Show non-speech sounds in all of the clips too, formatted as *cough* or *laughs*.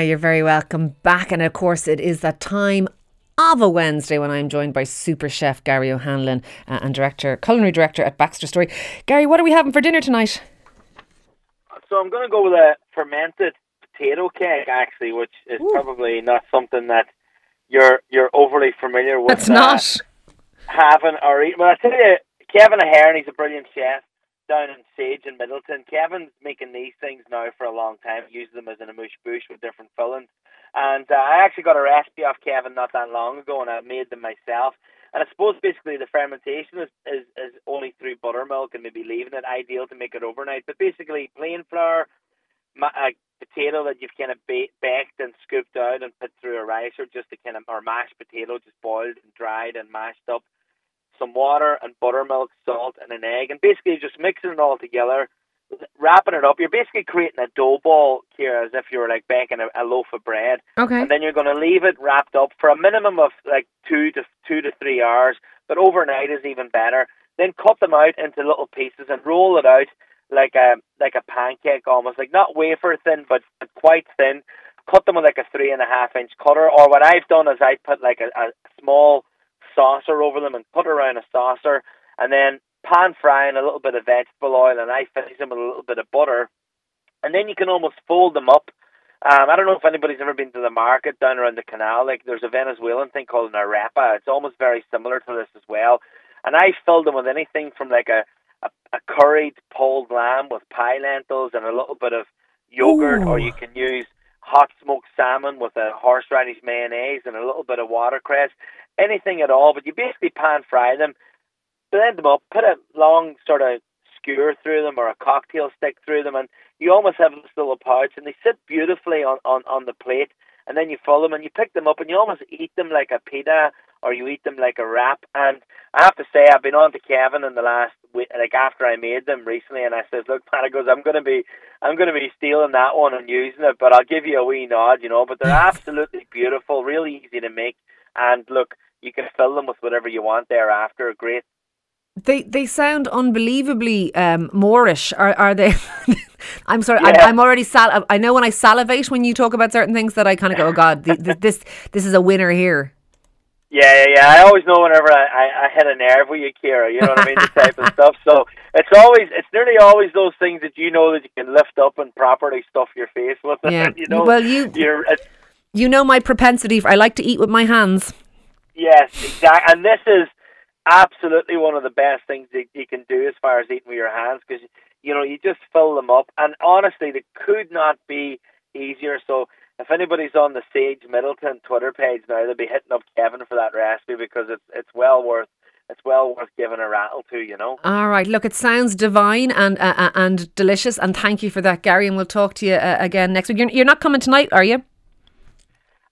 you're very welcome back. And of course, it is that time of a Wednesday when I'm joined by super chef Gary O'Hanlon uh, and director, culinary director at BaxterStorey. Gary, what are we having for dinner tonight? So I'm going to go with a fermented potato cake, actually, which is Ooh. probably not something that you're you're overly familiar with. It's uh, not having or eating. Well, I tell you, Kevin Aherne, he's a brilliant chef down in Sage in Midleton. Kevin's making these things now for a long time. Uses them as an amuse bouche with different fillings. And uh, I actually got a recipe off Kevin not that long ago, and I made them myself. And I suppose basically the fermentation is, is, is only through buttermilk and maybe leaving it ideal to make it overnight. But basically, plain flour, a potato that you've kind of ba- baked and scooped out and put through a ricer, just to kind of, or mashed potato, just boiled and dried and mashed up some water and buttermilk, salt, and an egg, and basically just mixing it all together, wrapping it up. You're basically creating a dough ball here, as if you were like baking a, a loaf of bread. Okay. And then you're going to leave it wrapped up for a minimum of like two to two to three hours, but overnight is even better. Then cut them out into little pieces and roll it out like a like a pancake almost, like not wafer thin, but quite thin. Cut them with like a three and a half inch cutter. Or what I've done is I put like a, a small saucer over them and put around a saucer, and then pan frying a little bit of vegetable oil, and I finish them with a little bit of butter, and then you can almost fold them up. Um, I don't know if anybody's ever been to the market down around the canal. Like there's a Venezuelan thing called an arepa. It's almost very similar to this as well. And I filled them with anything from like a, a, a curried pulled lamb with Puy lentils and a little bit of yogurt, Ooh. or you can use hot smoked salmon with a horseradish mayonnaise and a little bit of watercress anything at all. But you basically pan fry them, blend them up, put a long sort of skewer through them or a cocktail stick through them, and you almost have this little pouch, and they sit beautifully on, on, on the plate. And then you fill them and you pick them up and you almost eat them like a pita or you eat them like a wrap. And I have to say, I've been on to Kevin in the last week, like after I made them recently, and I says, "Look, Pat, goes, I'm gonna be, I'm gonna be stealing that one and using it, but I'll give you a wee nod, you know." But they're *laughs* absolutely beautiful, really easy to make, and look, you can fill them with whatever you want thereafter. Great. They they sound unbelievably um, moreish. Are are they? *laughs* I'm sorry. Yeah. I'm, I'm, already sal. I know when I salivate when you talk about certain things that I kind of go, oh God, this this is a winner here. Yeah, yeah, yeah. I always know whenever I, I, I hit a nerve with you, Kira. You know what I mean? This type of *laughs* stuff. So it's always, it's nearly always those things that you know that you can lift up and properly stuff your face with. Yeah. *laughs* you know, well, you you're, you know my propensity. For, I like to eat with my hands. Yes, exactly. And this is absolutely one of the best things that you can do as far as eating with your hands because you know you just fill them up. And honestly, they could not be easier. So if anybody's on the Sage Midleton Twitter page now, they'll be hitting up Kevin for that recipe because it's it's well worth it's well worth giving a rattle to, you know. All right, look, it sounds divine and uh, uh and delicious, and thank you for that, Gary. And we'll talk to you uh, again next week. You're, you're not coming tonight, are you?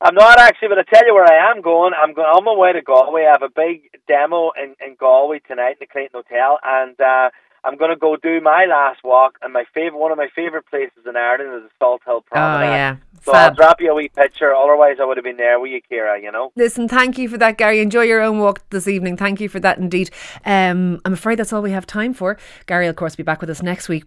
I'm not actually, but I tell you where I am going. I'm going on my way to Galway. I have a big demo in, in Galway tonight in the Clayton Hotel, and uh, I'm going to go do my last walk. And my favorite, one of my favorite places in Ireland is the Salthill Promenade. Oh yeah. So Fab. I'll drop you a wee picture. Otherwise, I would have been there with you, Kira. You know. Listen, thank you for that, Gary. Enjoy your own walk this evening. Thank you for that, indeed. Um, I'm afraid that's all we have time for. Gary, will, of course, be back with us next week.